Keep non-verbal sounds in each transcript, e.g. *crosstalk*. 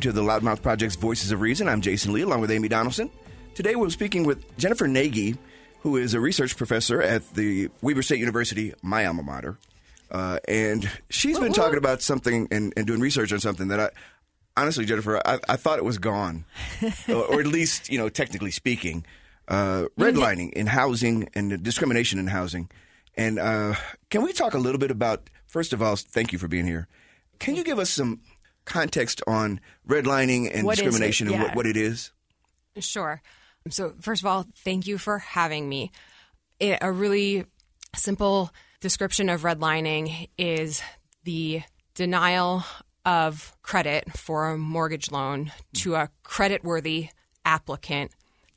Welcome to the Loudmouth Project's Voices of Reason. I'm Jason Lee, along with Amy Donaldson. Today we're speaking with Jennifer Gnagey, who is a research professor at the Weber State University, my alma mater. Uh, and she's been talking about something and, and doing research on something that I, honestly, Jennifer, I, I thought it was gone, *laughs* or, or at least, you know, technically speaking, uh, redlining in housing and discrimination in housing. And uh, can we talk a little bit about, first of all, thank you for being here. Can you give us some context on redlining and What discrimination and what, what it is? Sure. So, first of all, thank you for having me. It, a really simple description of redlining is the denial of credit for a mortgage loan to a creditworthy applicant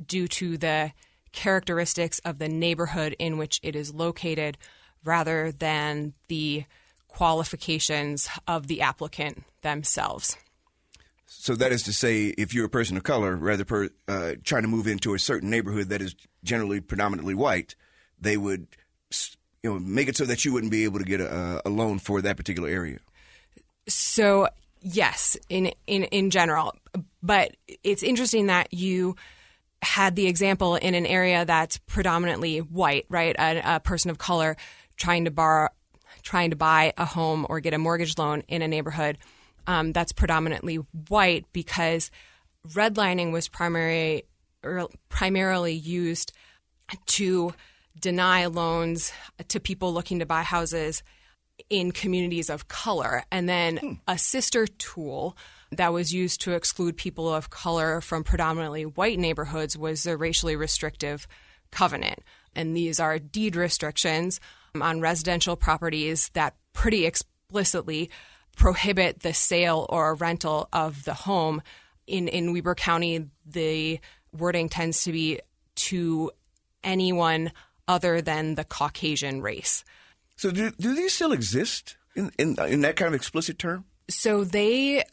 due to the characteristics of the neighborhood in which it is located rather than the qualifications of the applicant themselves. So that is to say, if you're a person of color, rather per, uh, trying to move into a certain neighborhood that is generally predominantly white, they would, you know, make it so that you wouldn't be able to get a, a loan for that particular area. So yes, in in in general, but it's interesting that you had the example in an area that's predominantly white, right? A, a person of color trying to borrow, trying to buy a home or get a mortgage loan in a neighborhood um, that's predominantly white because redlining was primary or primarily used to deny loans to people looking to buy houses in communities of color. And then a sister tool that was used to exclude people of color from predominantly white neighborhoods was the racially restrictive covenant. And these are deed restrictions on residential properties that pretty explicitly prohibit the sale or rental of the home. In, in Weber County, the wording tends to be to anyone other than the Caucasian race. So do, do these still exist in, in in that kind of explicit term? So they,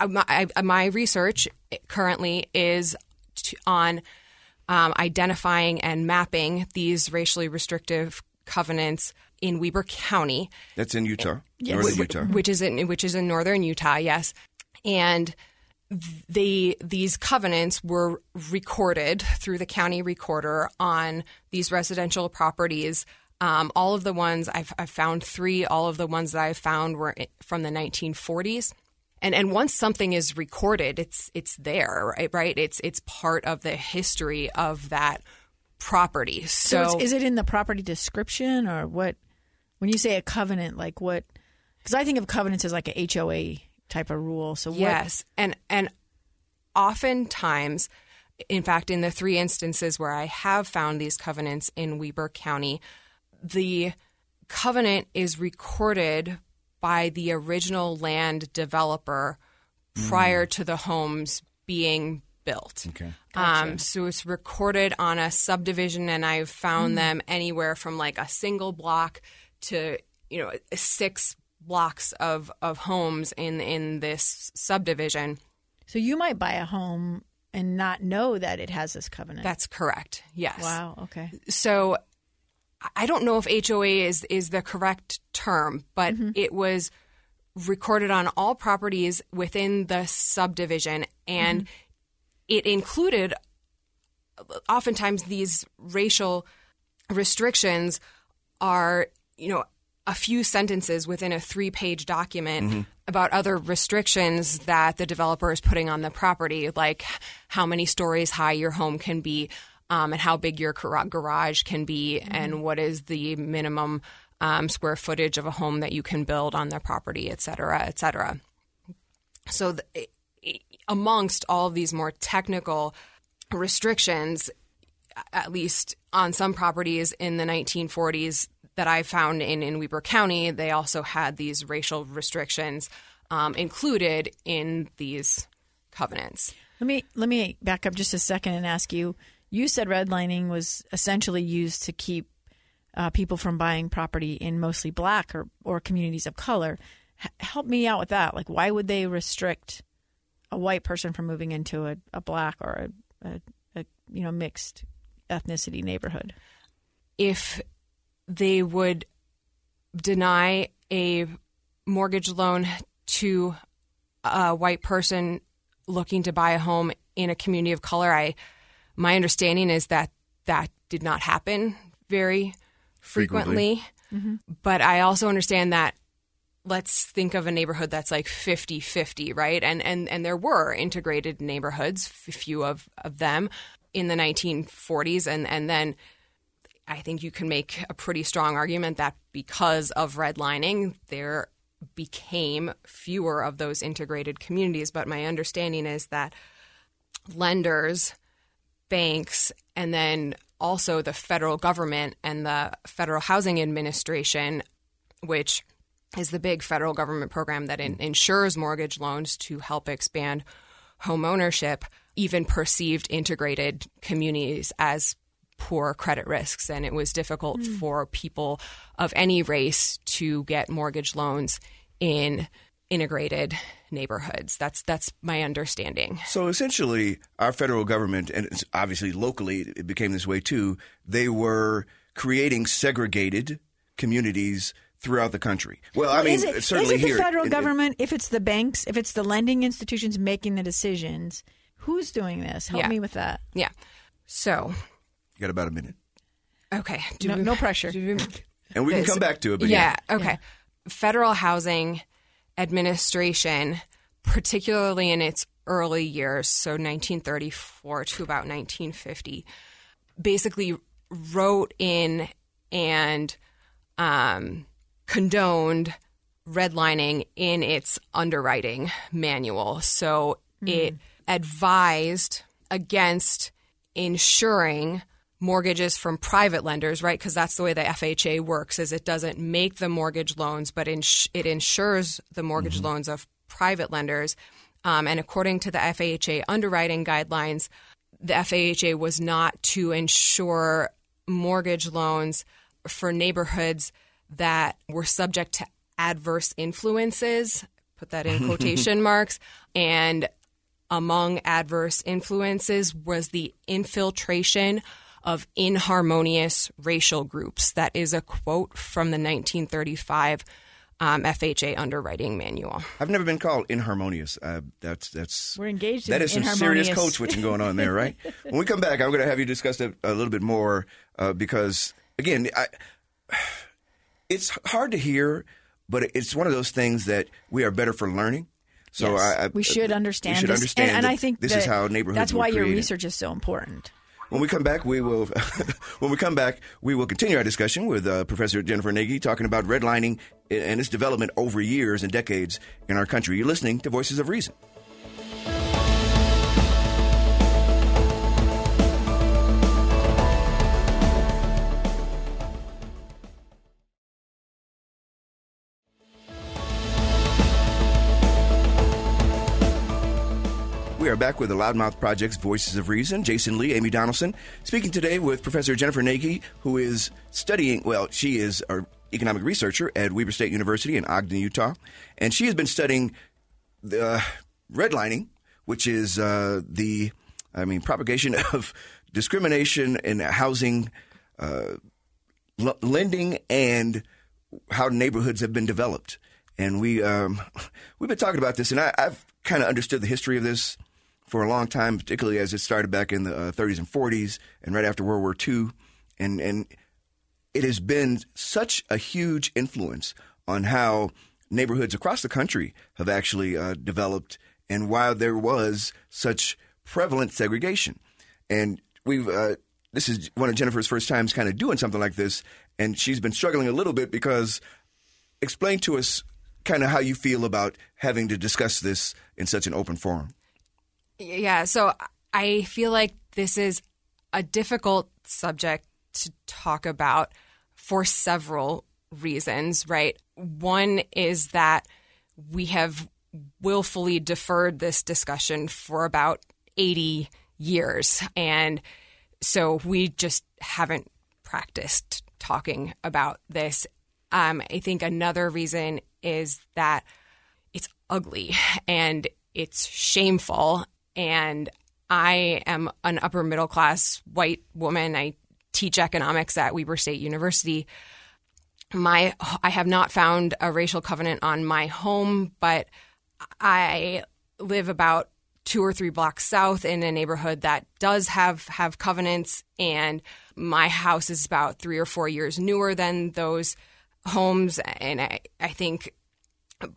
uh, my, my research currently is on um, identifying and mapping these racially restrictive covenants in Weber County, That's in Utah, Yes. northern Utah. which is in which is in northern Utah. Yes, and they these covenants were recorded through the county recorder on these residential properties. Um, all of the ones I've, I've found three. All of the ones that I've found were from the 1940s. And and once something is recorded, it's it's there, right? Right? It's it's part of the history of that property. So, So, is it in the property description or what? When you say a covenant, like what? Because I think of covenants as like a HOA type of rule. So what? Yes, and and oftentimes, in fact, in the three instances where I have found these covenants in Weber County, the covenant is recorded by the original land developer prior mm. to the homes being built. Okay. Um, so it's recorded on a subdivision, and I've found hmm. them anywhere from like a single block to you know six blocks of of homes in in this subdivision. So you might buy a home and not know that it has this covenant. That's correct. Yes. wow. Okay. So I don't know if HOA is is the correct term, but mm-hmm. it was recorded on all properties within the subdivision and mm-hmm. It included oftentimes these racial restrictions are, you know, a few sentences within a three page document about other restrictions that the developer is putting on the property, like how many stories high your home can be, um, and how big your garage can be, and what is the minimum um, square footage of a home that you can build on the property, et cetera, et cetera. So, th- amongst all of these more technical restrictions, at least on some properties in the 1940s that I found in, in Weber County, they also had these racial restrictions um, included in these covenants. Let me let me back up just a second and ask you. You said redlining was essentially used to keep uh, people from buying property in mostly black or, or communities of color. H- help me out with that. Like, why would they restrict a white person from moving into a, a black or a, a, a you know mixed ethnicity neighborhood? If they would deny a mortgage loan to a white person looking to buy a home in a community of color. I my understanding is that that did not happen very frequently. frequently. Mm-hmm. But I also understand that let's think of a neighborhood that's like 50-50, right? And and and there were integrated neighborhoods, a few of, of them in the 1940s and and then I think you can make a pretty strong argument that because of redlining, there became fewer of those integrated communities. But my understanding is that lenders, banks, and then also the federal government and the Federal Housing Administration, which is the big federal government program that in, insures mortgage loans to help expand home ownership, even perceived integrated communities as poor credit risks, and it was difficult mm. for people of any race to get mortgage loans in integrated neighborhoods. That's that's my understanding. So essentially, our federal government, and obviously locally, it became this way too. They were creating segregated communities throughout the country. Well, I mean, is it, certainly is it here, the federal it, government, it, if it's the banks, if it's the lending institutions making the decisions, who's doing this? Help yeah. me with that. Yeah. So you got about a minute. Okay. No, we, no, pressure. We, *laughs* and we can come back to it. yeah, yeah. Okay. Yeah. Federal Housing Administration, particularly in its early years, so 1934 to about 1950, basically wrote in and um, condoned redlining in its underwriting manual. So mm. it advised against insuring mortgages from private lenders, right? Because that's the way the FHA works. Is it doesn't make the mortgage loans, but ins- it insures the mortgage mm-hmm. loans of private lenders. Um, and according to the FHA underwriting guidelines, the FHA was not to insure mortgage loans for neighborhoods that were subject to adverse influences. Put that in quotation *laughs* marks. And among adverse influences was the infiltration of inharmonious racial groups. That is a quote from the 1935 um, FHA underwriting manual. I've never been called inharmonious. Uh, that's that's we're engaged. That in is some serious code switching going on there, right? *laughs* when we come back, I'm going to have you discuss it a little bit more uh, because again, I, it's hard to hear, but it's one of those things that we are better for learning. So yes, I, I, we should understand. We should this. understand, and, and I think this is how neighborhoods. That's why your research is so important. When we come back, we will. *laughs* when we come back, we will continue our discussion with uh, Professor Jennifer Gnagey talking about redlining and its development over years and decades in our country. You're listening to Voices of Reason. Back with the Loudmouth Project's Voices of Reason. Jason Lee, Amy Donaldson, speaking today with Professor Jennifer Gnagey, who is studying, well, she is an economic researcher at Weber State University in Ogden, Utah. And she has been studying the redlining, which is uh, the, I mean, propagation *laughs* of discrimination in housing, uh, l- lending, and how neighborhoods have been developed. And we um, *laughs* we've been talking about this, and I, I've kind of understood the history of this for a long time, particularly as it started back in the uh, 30s and 40s and right after World War II. And, and it has been such a huge influence on how neighborhoods across the country have actually uh, developed and why there was such prevalent segregation. And we've, uh, this is one of Jennifer's first times kind of doing something like this, and she's been struggling a little bit because explain to us kind of how you feel about having to discuss this in such an open forum. Yeah, so I feel like this is a difficult subject to talk about for several reasons, right? One is that we have willfully deferred this discussion for about 80 years. And so we just haven't practiced talking about this. Um, I think another reason is that it's ugly and it's shameful and I am an upper middle class white woman. I teach economics at Weber State University. My I have not found a racial covenant on my home, but I live about two or three blocks south in a neighborhood that does have have covenants, and my house is about three or four years newer than those homes, and I, I think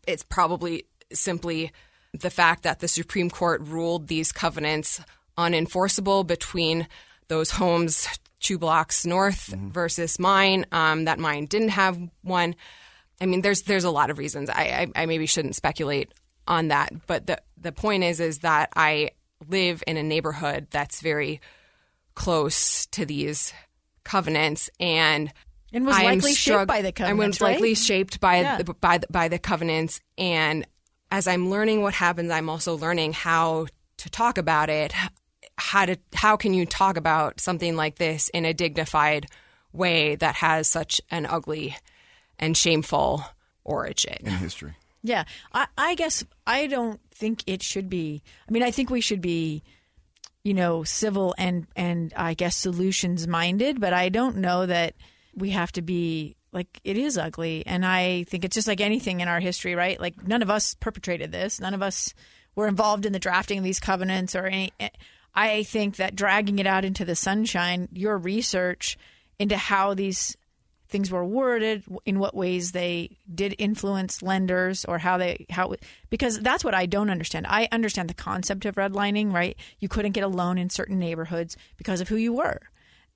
it's probably simply the fact that the Supreme Court ruled these covenants unenforceable between those homes two blocks north mm-hmm. versus mine. Um, that mine didn't have one. I mean, there's there's a lot of reasons. I, I, I maybe shouldn't speculate on that, but the the point is is that I live in a neighborhood that's very close to these covenants and and was likely shaped by the covenants. And was right? likely shaped by yeah. the, by the, by the covenants. And as I'm learning what happens, I'm also learning how to talk about it. How to how can you talk about something like this in a dignified way that has such an ugly and shameful origin in history? Yeah, I, I guess I don't think it should be. I mean, I think we should be you know civil and and I guess solutions minded, but I don't know that we have to be like it is ugly and i think it's just like anything in our history right like none of us perpetrated this none of us were involved in the drafting of these covenants or any eh, i think that dragging it out into the sunshine your research into how these things were worded in what ways they did influence lenders or how they how because that's what I don't understand. I understand the concept of redlining, right? You couldn't get a loan in certain neighborhoods because of who you were.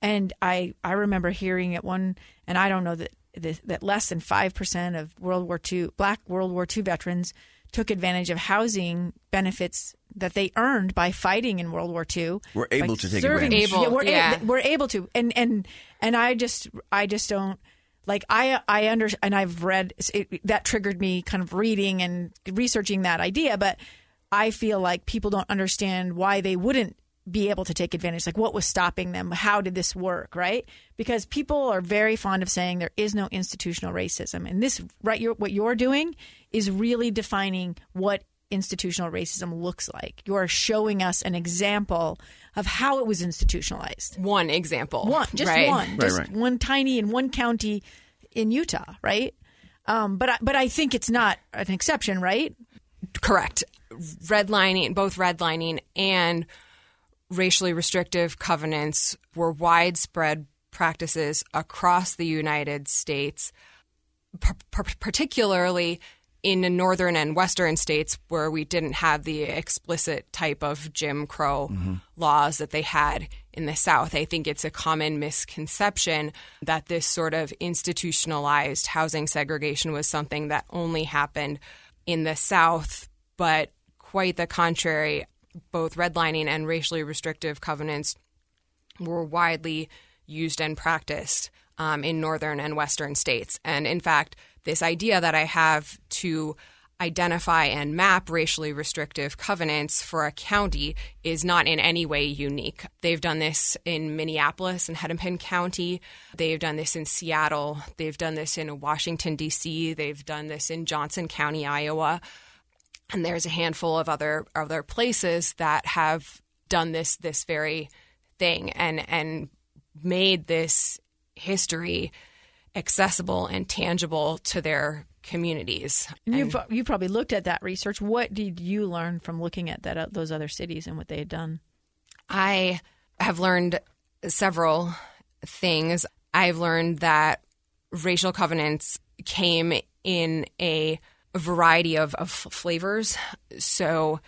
And I, I remember hearing at one, and I don't know that that less than five percent of World War II Black World War II veterans took advantage of housing benefits that they earned by fighting in World War II. We're able to take serving. advantage. Able, yeah, we're, yeah. A- we're able to, and and and I just I just don't like I I under and I've read it, that triggered me kind of reading and researching that idea, but I feel like people don't understand why they wouldn't be able to take advantage like what was stopping them? How did this work right? Because people are very fond of saying there is no institutional racism. And this right you're, what you're doing is really defining what institutional racism looks like. You're showing us an example of how it was institutionalized. One example. One just right. one. Right, just right. one tiny in one county in utah right? Um, but I, but I think it's not an exception right? Correct. Redlining both redlining and racially restrictive covenants were widespread practices across the United States, p- particularly in the northern and western states where we didn't have the explicit type of Jim Crow mm-hmm. laws that they had in the South. I think it's a common misconception that this sort of institutionalized housing segregation was something that only happened in the South, but quite the contrary both redlining and racially restrictive covenants were widely used and practiced um, in northern and western states. And in fact, this idea that I have to identify and map racially restrictive covenants for a county is not in any way unique. They've done this in Minneapolis and Hennepin County. They've done this in Seattle. They've done this in Washington, D.C. They've done this in Johnson County, Iowa and there's a handful of other other places that have done this this very thing and and made this history accessible and tangible to their communities. You've you probably looked at that research. What did you learn from looking at that uh, those other cities and what they had done? I have learned several things. I've learned that racial covenants came in a variety of, of flavors. So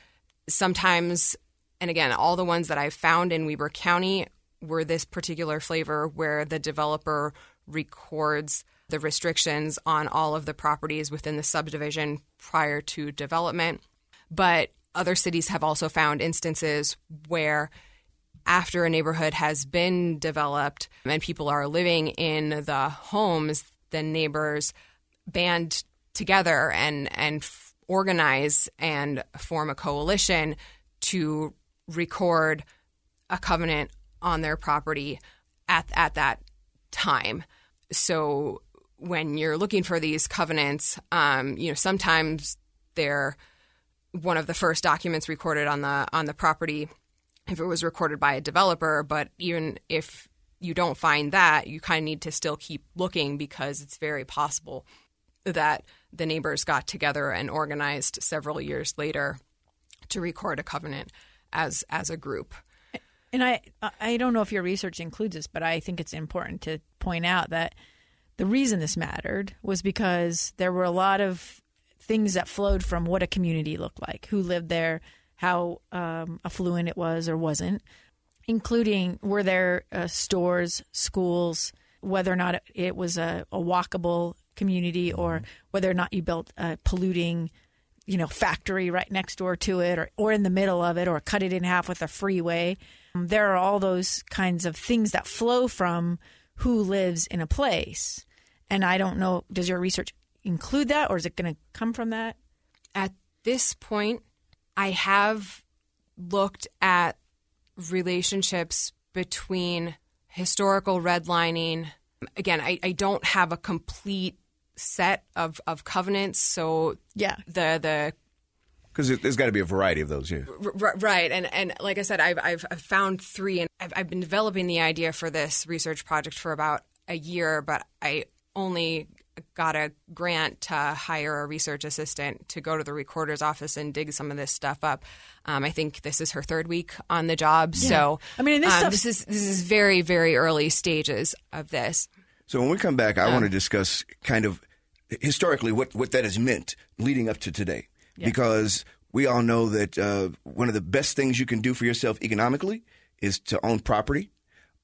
sometimes, and again, all the ones that I've found in Weber County were this particular flavor where the developer records the restrictions on all of the properties within the subdivision prior to development. But other cities have also found instances where after a neighborhood has been developed and people are living in the homes, the neighbors band together and and f- organize and form a coalition to record a covenant on their property at at that time. So when you're looking for these covenants, um, you know sometimes they're one of the first documents recorded on the on the property if it was recorded by a developer. But even if you don't find that, you kind of need to still keep looking because it's very possible that the neighbors got together and organized several years later to record a covenant as as a group. And I I don't know if your research includes this, but I think it's important to point out that the reason this mattered was because there were a lot of things that flowed from what a community looked like, who lived there, how um, affluent it was or wasn't, including were there uh, stores, schools, whether or not it was a, a walkable community or whether or not you built a polluting you know factory right next door to it or, or in the middle of it or cut it in half with a freeway. Um, there are all those kinds of things that flow from who lives in a place. And i don't know does your research include that or is it going to come from that? At this point, I have looked at relationships between historical redlining. Again, I, I don't have a complete set of, of covenants, so yeah the the Because there's got to be a variety of those, yeah. R- right, and and like I said, I've I've, I've found three, and I've, I've been developing the idea for this research project for about a year, but I only got a grant to hire a research assistant to go to the recorder's office and dig some of this stuff up. Um, I think this is her third week on the job, so I mean, this um, this is this is very very early stages of this. So when we come back, I want to discuss kind of historically what, what that has meant leading up to today. Because we all know that uh, one of the best things you can do for yourself economically is to own property.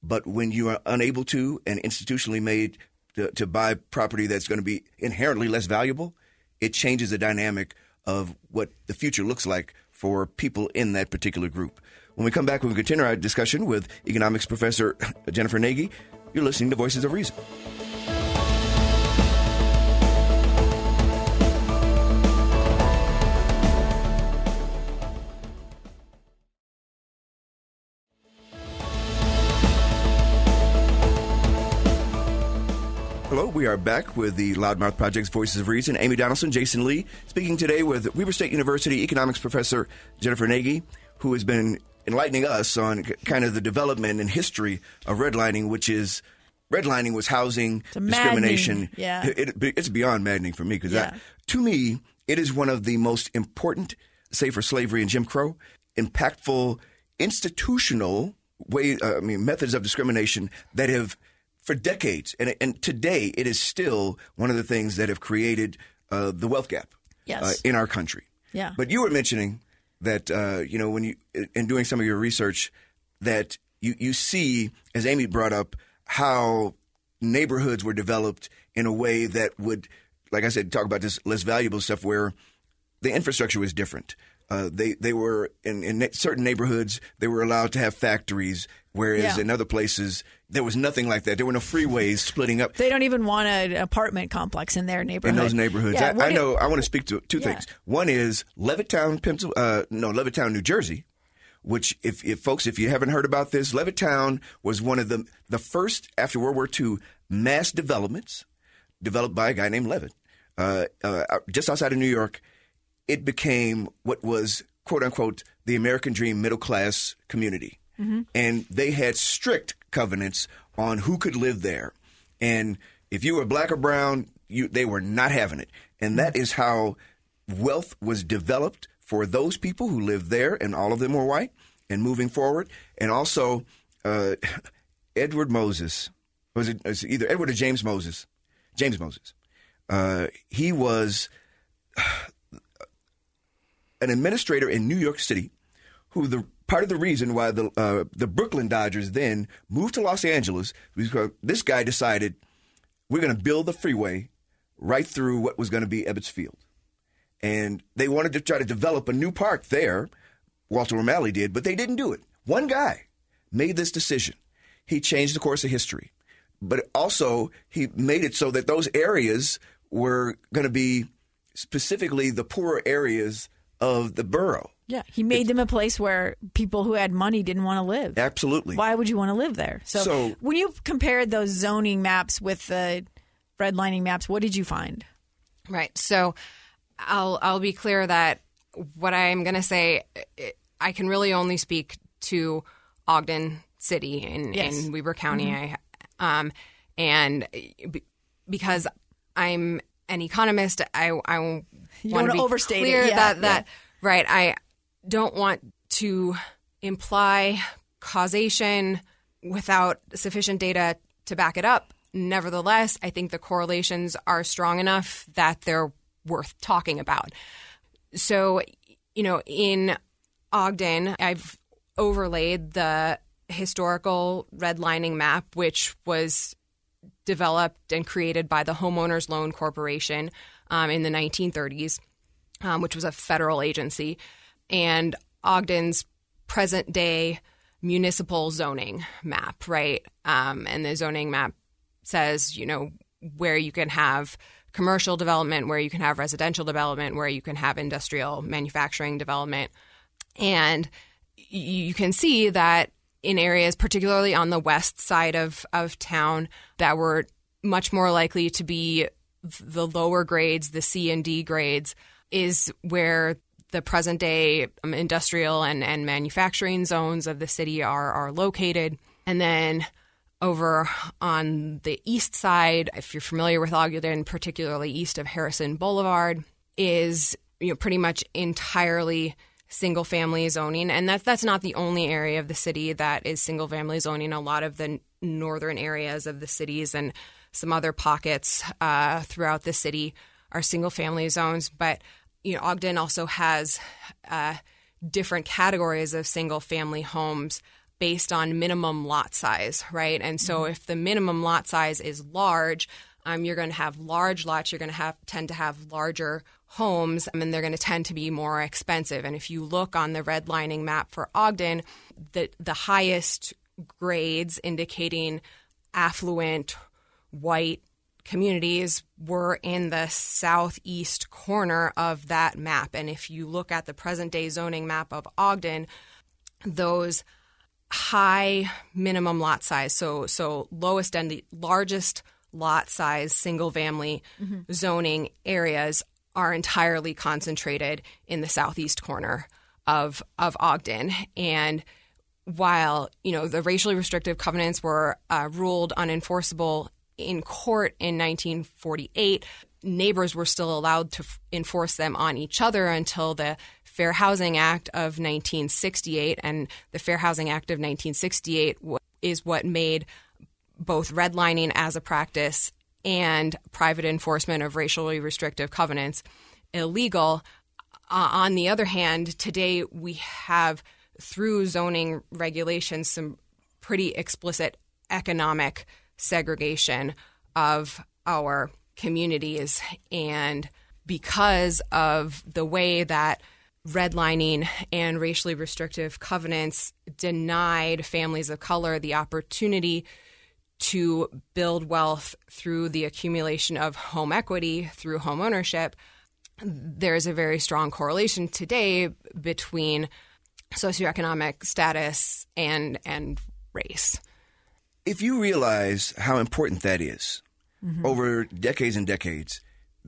But when you are unable to and institutionally made to, to buy property that's going to be inherently less valuable, it changes the dynamic of what the future looks like for people in that particular group. When we come back, we'll continue our discussion with economics professor Jennifer Gnagey. You're listening to Voices of Reason. We are back with the Loudmouth Project's Voices of Reason. Amy Donaldson, Jason Lee, speaking today with Weber State University economics professor Jennifer Gnagey, who has been enlightening us on kind of the development and history of redlining, which is redlining was housing It's a maddening, discrimination. yeah. It- it- it's beyond maddening for me because Yeah. to me, it is one of the most important, say for slavery and Jim Crow, impactful institutional way, uh, I mean, methods of discrimination that have, for decades, and and today it is still one of the things that have created uh, the wealth gap Yes. uh, in our country. Yeah. But you were mentioning that uh, you know when you in doing some of your research that you you see, as Amy brought up, how neighborhoods were developed in a way that would, like I said, talk about this less valuable stuff where the infrastructure was different. Uh, they they were in, in certain neighborhoods they were allowed to have factories, whereas Yeah. in other places there was nothing like that. There were no freeways splitting up they don't even want an apartment complex in their neighborhood in those neighborhoods. Yeah, I, I know. I want to speak to two Yeah. things. One is Levittown, Pencil, uh, no, Levittown, New Jersey. Which, if, if folks, if you haven't heard about this, Levittown was one of the the first after World War II mass developments developed by a guy named Levitt, uh, uh, just outside of New York. It became what was quote unquote the American dream middle class community, and they had strict covenants on who could live there, and if you were black or brown, you they were not having it, and that is how wealth was developed for those people who lived there, and all of them were white. And moving forward, and also uh, *laughs* Edward Moses was it, was it either Edward or James Moses? James Moses. Uh, he was *sighs* an administrator in New York City, who the part of the reason why the uh, the Brooklyn Dodgers then moved to Los Angeles was because this guy decided we're going to build the freeway right through what was going to be Ebbets Field, and they wanted to try to develop a new park there. Walter O'Malley did, but they didn't do it. One guy made this decision. He changed the course of history, but also he made it so that those areas were going to be specifically the poorer areas of the borough. yeah he made them a place where people who had money didn't want to live Absolutely. why would you want to live there so, So- when you compared those zoning maps with the redlining maps what did you find Right. So I'll I'll be clear that what I'm going to say i- I can really only speak to Ogden City in, Yes. in Weber County. Mm-hmm. I um and eh, be- because I'm an economist, I I want to overstate it. Yeah, that yeah. right. I don't want to imply causation without sufficient data to back it up. Nevertheless, I think the correlations are strong enough that they're worth talking about. So, you know, in Ogden, I've overlaid the historical redlining map, which was developed and created by the Homeowners Loan Corporation um, in the 1930s, um, which was a federal agency, and Ogden's present day municipal zoning map, right? Um, and the zoning map says, you know, where you can have commercial development, where you can have residential development, where you can have industrial manufacturing development. And you can see that in areas, particularly on the west side of, of town, that were much more likely to be the lower grades, the C and D grades, is where the present day um, industrial and, and manufacturing zones of the city are, are located. And then over on the east side, if you're familiar with Ogden, particularly east of Harrison Boulevard, is you know pretty much entirely single family zoning and that's that's not the only area of the city that is single family zoning a lot of the northern areas of the cities and some other pockets uh, throughout the city are single family zones but you know ogden also has uh, different categories of single family homes based on minimum lot size right and so if the minimum lot size is large um, you're going to have large lots. You're going to have tend to have larger homes, and they're going to tend to be more expensive. And if you look on the redlining map for Ogden, the the highest grades indicating affluent white communities were in the southeast corner of that map. And if you look at the present day zoning map of Ogden, those high minimum lot size, so so lowest and the largest lot size single family zoning areas are entirely concentrated in the southeast corner of of Ogden and while you know the racially restrictive covenants were uh, ruled unenforceable in court in 1948 neighbors were still allowed to f- enforce them on each other until the Fair Housing Act of 1968 and the Fair Housing Act of 1968 w- is what made both redlining as a practice and private enforcement of racially restrictive covenants illegal. Uh, on the other hand, today we have, through zoning regulations, some pretty explicit economic segregation of our communities. And because of the way that redlining and racially restrictive covenants denied families of color the opportunity to build wealth through the accumulation of home equity through home ownership, there's a very strong correlation today between socioeconomic status and and race. If you realize how important that is mm-hmm. over decades and decades,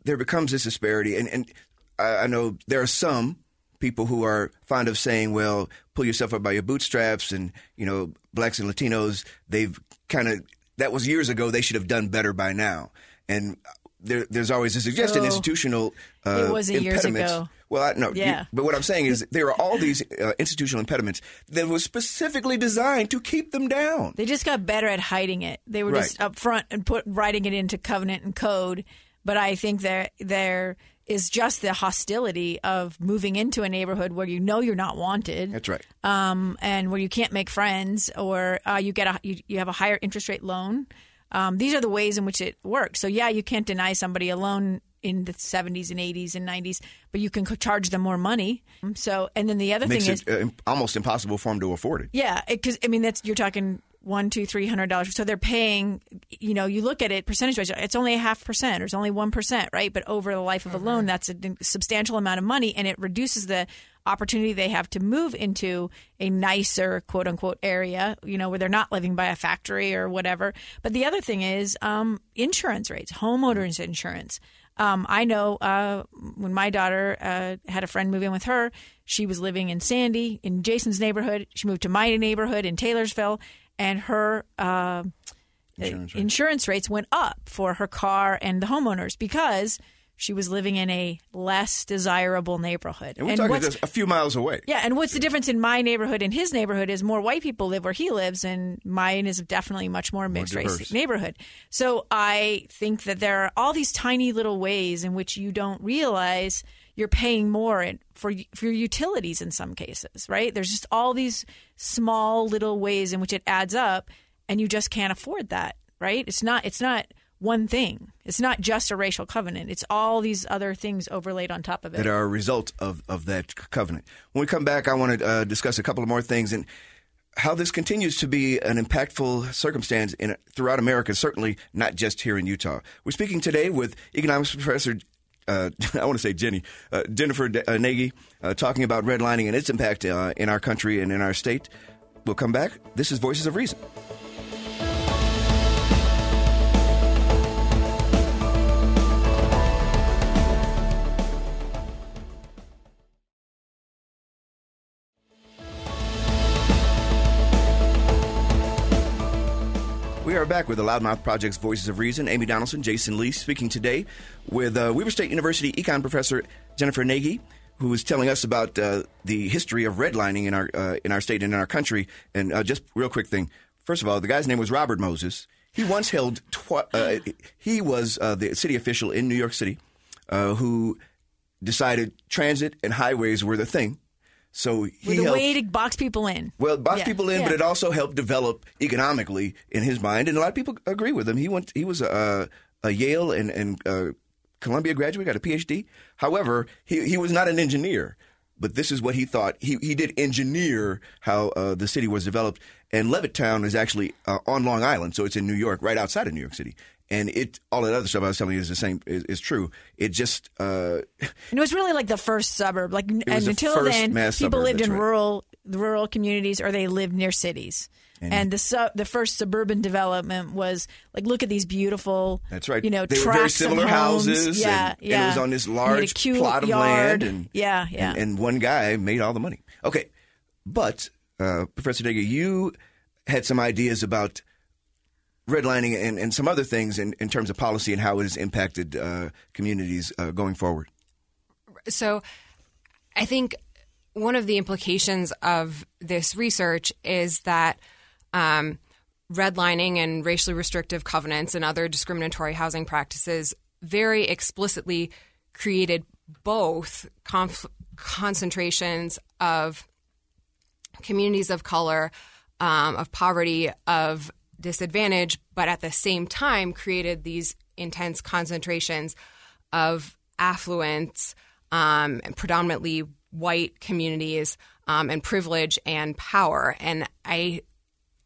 there becomes this disparity. And, and I, I know there are some people who are fond of saying, well, pull yourself up by your bootstraps. And, you know, blacks and Latinos, they've kind of, that was years ago. They should have done better by now. And there, there's always a suggestion Oh. institutional uh, It wasn't years impediments. ago. Well, I, no, you- Yeah. but what I'm saying is there are all these uh, institutional impediments that were specifically designed to keep them down. They just got better at hiding it. They were just Right. up front and put writing it into covenant and code. But I think there there is just the hostility of moving into a neighborhood where you know you're not wanted. That's right. um, and where you can't make friends, or uh, you get a you, you have a higher interest rate loan. Um, these are the ways in which it works. So yeah, you can't deny somebody a loan in the 70s and 80s and 90s, but you can charge them more money. So and then the other Makes thing is uh, almost impossible for them to afford it. yeah, because I mean that's you're talking one, two, three hundred dollars. So they're paying. You know, you look at it percentage wise. It's only a half percent, or it's only one percent, right? But over the life of a loan, that's a substantial amount of money, and it reduces the opportunity they have to move into a nicer quote unquote area. You know, where they're not living by a factory or whatever. But the other thing is um, insurance rates, homeowners insurance. Um, I know uh, when my daughter uh, had a friend move in with her, she was living in Sandy in Jason's neighborhood. She moved to my neighborhood in Taylorsville, and her uh, Insurance, right. insurance rates went up for her car and the homeowners because she was living in a less desirable neighborhood. And we're talking just a few miles away. yeah, and what's the difference in my neighborhood and his neighborhood is more white people live where he lives, and mine is definitely much more mixed diverse. race neighborhood. So I think that there are all these tiny little ways in which you don't realize you're paying more for for your utilities in some cases, right? There's just all these small little ways in which it adds up, and you just can't afford that, right? It's not it's not one thing. It's not just a racial covenant. It's all these other things overlaid on top of it. that are a result of, of that covenant. When we come back, I want to uh, discuss a couple of more things and how this continues to be an impactful circumstance in, throughout America, certainly not just here in Utah. We're speaking today with economics professor. Uh, *laughs* I want to say Jenny, uh, Jennifer D- uh, Gnagey, uh, talking about redlining and its impact uh, in our country and in our state. We'll come back. This is Voices of Reason. Back with the Loudmouth Project's Voices of Reason. Amy Donaldson, Jason Lee, speaking today with uh, Weber State University econ professor Jennifer Gnagey, who is telling us about uh, the history of redlining in our uh, in our state and in our country. And uh, just real quick thing. First of all, the guy's name was Robert Moses. He once held. Uh, he was uh, the city official in New York City who decided transit and highways were the thing. So he with a helped- way to box people in. well, it boxed Yeah, people in, yeah. but it also helped develop economically in his mind, and a lot of people agree with him. He went, he was a, a Yale and, and uh, Columbia graduate, got a PhD. However, he he was not an engineer, but this is what he thought. He he did engineer how uh, the city was developed, and Levittown is actually uh, on Long Island, so it's in New York, right outside of New York City. And it, all that other stuff I was telling you is the same, is, is true. It just, uh, And it was really like the first suburb. Like, and until then, people suburb, lived in right. rural rural communities or they lived near cities. And, the su- the first suburban development was like, look at these beautiful. That's right. You know, They very similar houses, Yeah, and, and it was on this You need a large plot of yard. land, and yeah, yeah. and, and one guy made all the money. Okay, but uh, Professor Dega, you had some ideas about redlining and, and some other things in, in terms of policy and how it has impacted uh, communities uh, going forward. So I think one of the implications of this research is that um, redlining and racially restrictive covenants and other discriminatory housing practices very explicitly created both conf- concentrations of communities of color, um, of poverty, of disadvantage, but at the same time created these intense concentrations of affluence, um, and predominantly white communities, um, and privilege and power. And I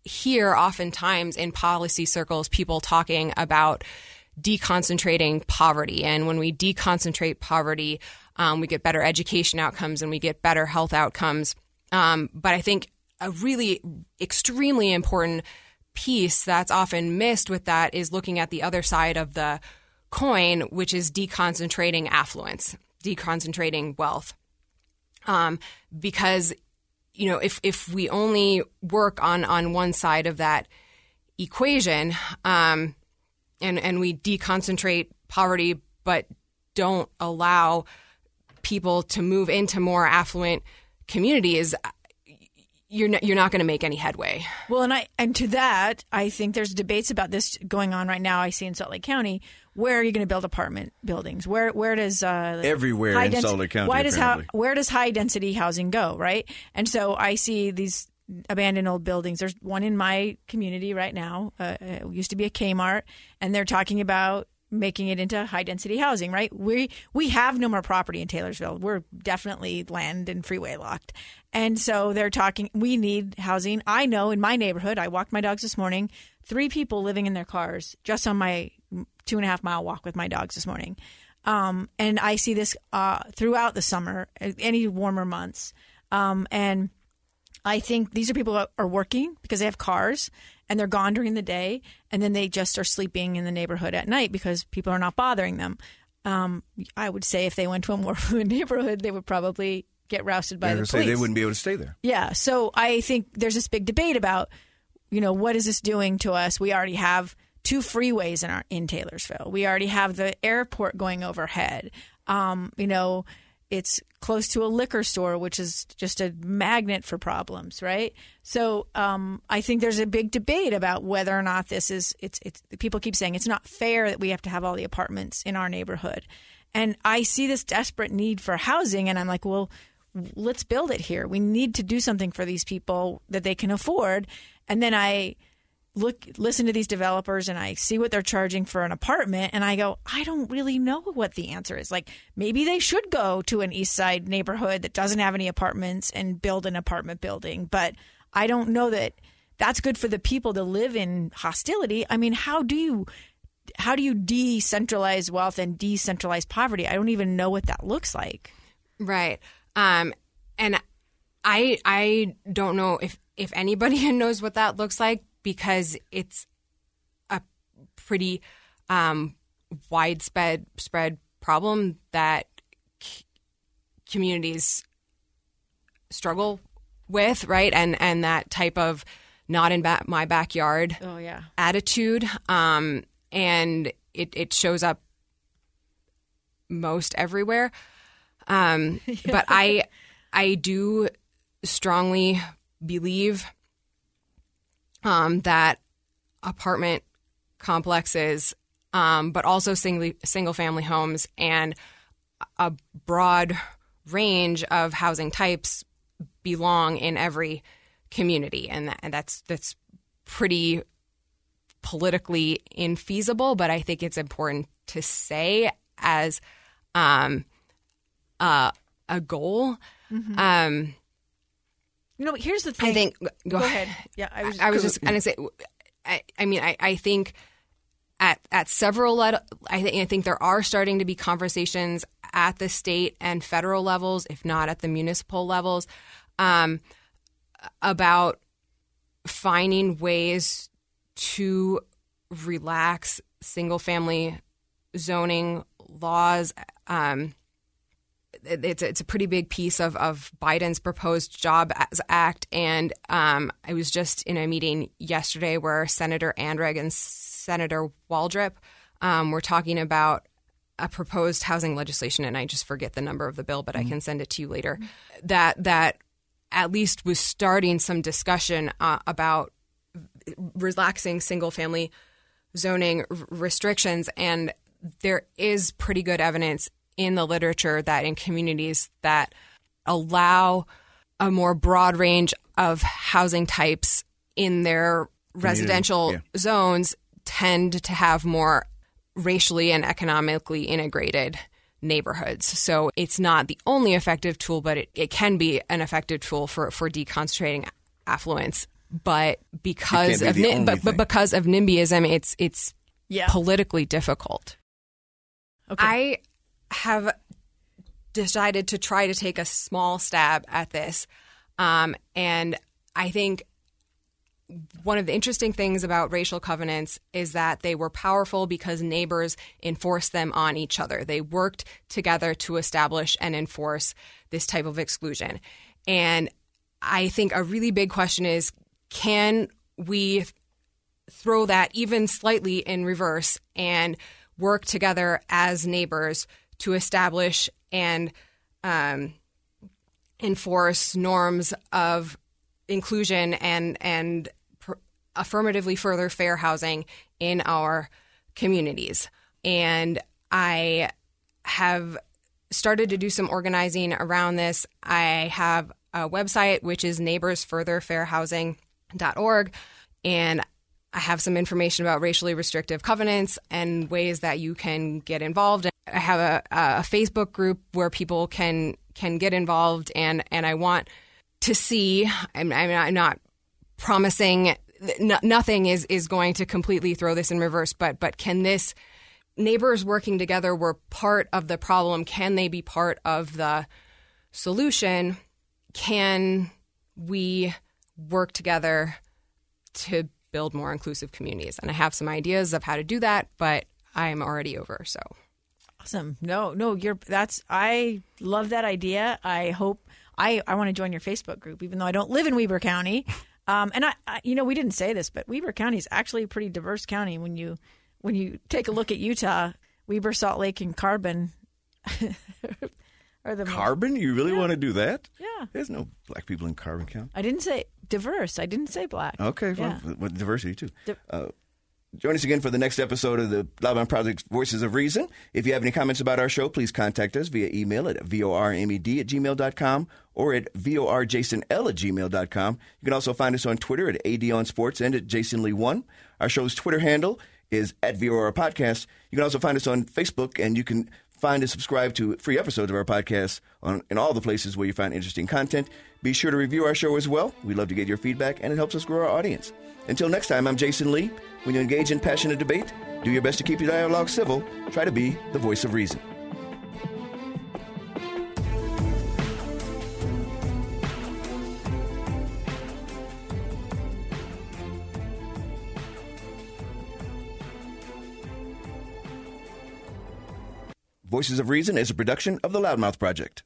hear oftentimes in policy circles people talking about deconcentrating poverty. And when we deconcentrate poverty, um, we get better education outcomes and we get better health outcomes. Um, but I think a really extremely important piece that's often missed with that is looking at the other side of the coin, which is deconcentrating affluence, deconcentrating wealth. Um, because you know, if if we only work on on one side of that equation, um, and and we deconcentrate poverty, but don't allow people to move into more affluent communities, you're not, you're not going to make any headway. Well, and I and to that, I think there's debates about this going on right now. I see in Salt Lake County. Where are you going to build apartment buildings? Where where does uh, Everywhere high in Salt Lake County, Why does apparently. where does high density housing go? Right, and so I see these abandoned old buildings. There's one in my community right now. Uh, it used to be a Kmart, and they're talking about making it into high density housing. Right, we we have no more property in Taylorsville. We're definitely land and freeway locked, and so they're talking. We need housing. I know in my neighborhood. I walked my dogs this morning. Three people living in their cars just on my two and a half mile walk with my dogs this morning. Um, and I see this uh, throughout the summer, any warmer months. Um, and I think these are people who are working because they have cars and they're gone during the day, and then they just are sleeping in the neighborhood at night because people are not bothering them. Um, I would say if they went to a more *laughs* affluent neighborhood, they would probably get rousted by the police. they wouldn't be able to stay there. Yeah. So I think there's this big debate about, you know, what is this doing to us? We already have two freeways in our in Taylorsville. We already have the airport going overhead. Um, you know, it's close to a liquor store, which is just a magnet for problems, right? So um, I think there's a big debate about whether or not this is. It's it's people keep saying it's not fair that we have to have all the apartments in our neighborhood, and I see this desperate need for housing, and I'm like, well, let's build it here. We need to do something for these people that they can afford, and then I look listen to these developers and I see what they're charging for an apartment and I go, I don't really know what the answer is. Like maybe they should go to an east side neighborhood that doesn't have any apartments and build an apartment building, but I don't know that that's good for the people to live in hostility. I mean, how do you how do you decentralize wealth and decentralize poverty? I don't even know what that looks like. Right. Um and I I don't know if if anybody *laughs* knows what that looks like because it's a pretty um, widespread spread problem that c- communities struggle with, right? And and that type of not in ba- my backyard oh, yeah. attitude, um, and it it shows up most everywhere. Um, *laughs* yeah. But I I do strongly believe um, that apartment complexes, um, but also single single family homes and a broad range of housing types belong in every community, and, that, and that's that's pretty politically infeasible. But I think it's important to say as um, uh, a goal. Mm-hmm. Um, you know, here's the thing. I think. Go, go ahead. Yeah, I was. Just, I was just going to say. I, I mean, I, I think at at several I think I think there are starting to be conversations at the state and federal levels, if not at the municipal levels, um, about finding ways to relax single family zoning laws. Um, it's it's a pretty big piece of of Biden's proposed Jobs Act, and um, I was just in a meeting yesterday where Senator Anderegg and Senator Waldrip um, were talking about a proposed housing legislation, and I just forget the number of the bill, but mm-hmm. I can send it to you later. That that at least was starting some discussion uh, about relaxing single family zoning r- restrictions, and there is pretty good evidence in the literature that in communities that allow a more broad range of housing types in their residential yeah. zones tend to have more racially and economically integrated neighborhoods. So it's not the only effective tool, but it, it can be an effective tool for, for deconcentrating affluence. But because be of but, but because of NIMBYism, it's it's yeah. politically difficult. Okay. I have decided to try to take a small stab at this. Um, and I think one of the interesting things about racial covenants is that they were powerful because neighbors enforced them on each other. They worked together to establish and enforce this type of exclusion. And I think a really big question is can we throw that even slightly in reverse and work together as neighbors to establish and um, enforce norms of inclusion and and pr- affirmatively further fair housing in our communities. And I have started to do some organizing around this. I have a website which is neighborsfurtherfairhousing.org and I have some information about racially restrictive covenants and ways that you can get involved. I have a, a Facebook group where people can can get involved, and and I want to see. I'm, I'm not promising. nothing is is going to completely throw this in reverse, but but can this neighbors working together were part of the problem? Can they be part of the solution? Can we work together to build more inclusive communities. And I have some ideas of how to do that, but I'm already over. So awesome. No, no, you're that's I love that idea. I hope I I want to join your Facebook group, even though I don't live in Weber County. *laughs* Um, and I, I, you know, we didn't say this, but Weber County is actually a pretty diverse county when you when you take a look at Utah. Weber, Salt Lake, and Carbon *laughs* are the most- Carbon? You really want to do that? Yeah. There's no black people in Carbon County. I didn't say diverse. I didn't say black. Okay, well, Yeah. with diversity too. Di- uh, join us again for the next episode of the Loudmouth Project's Voices of Reason. If you have any comments about our show, please contact us via email at vormed at gmail.com or at vorjasonl at gmail.com. You can also find us on Twitter at adonsports and at jasonlee1. Our show's Twitter handle is at VOR Podcast. You can also find us on Facebook, and you can find and subscribe to free episodes of our podcast on in all the places where you find interesting content. Be sure to review our show as well. We love to get your feedback, and it helps us grow our audience. Until next time, I'm Jason Lee. When you engage in passionate debate, do your best to keep your dialogue civil. Try to be the voice of reason. Voices of Reason is a production of the Loudmouth Project.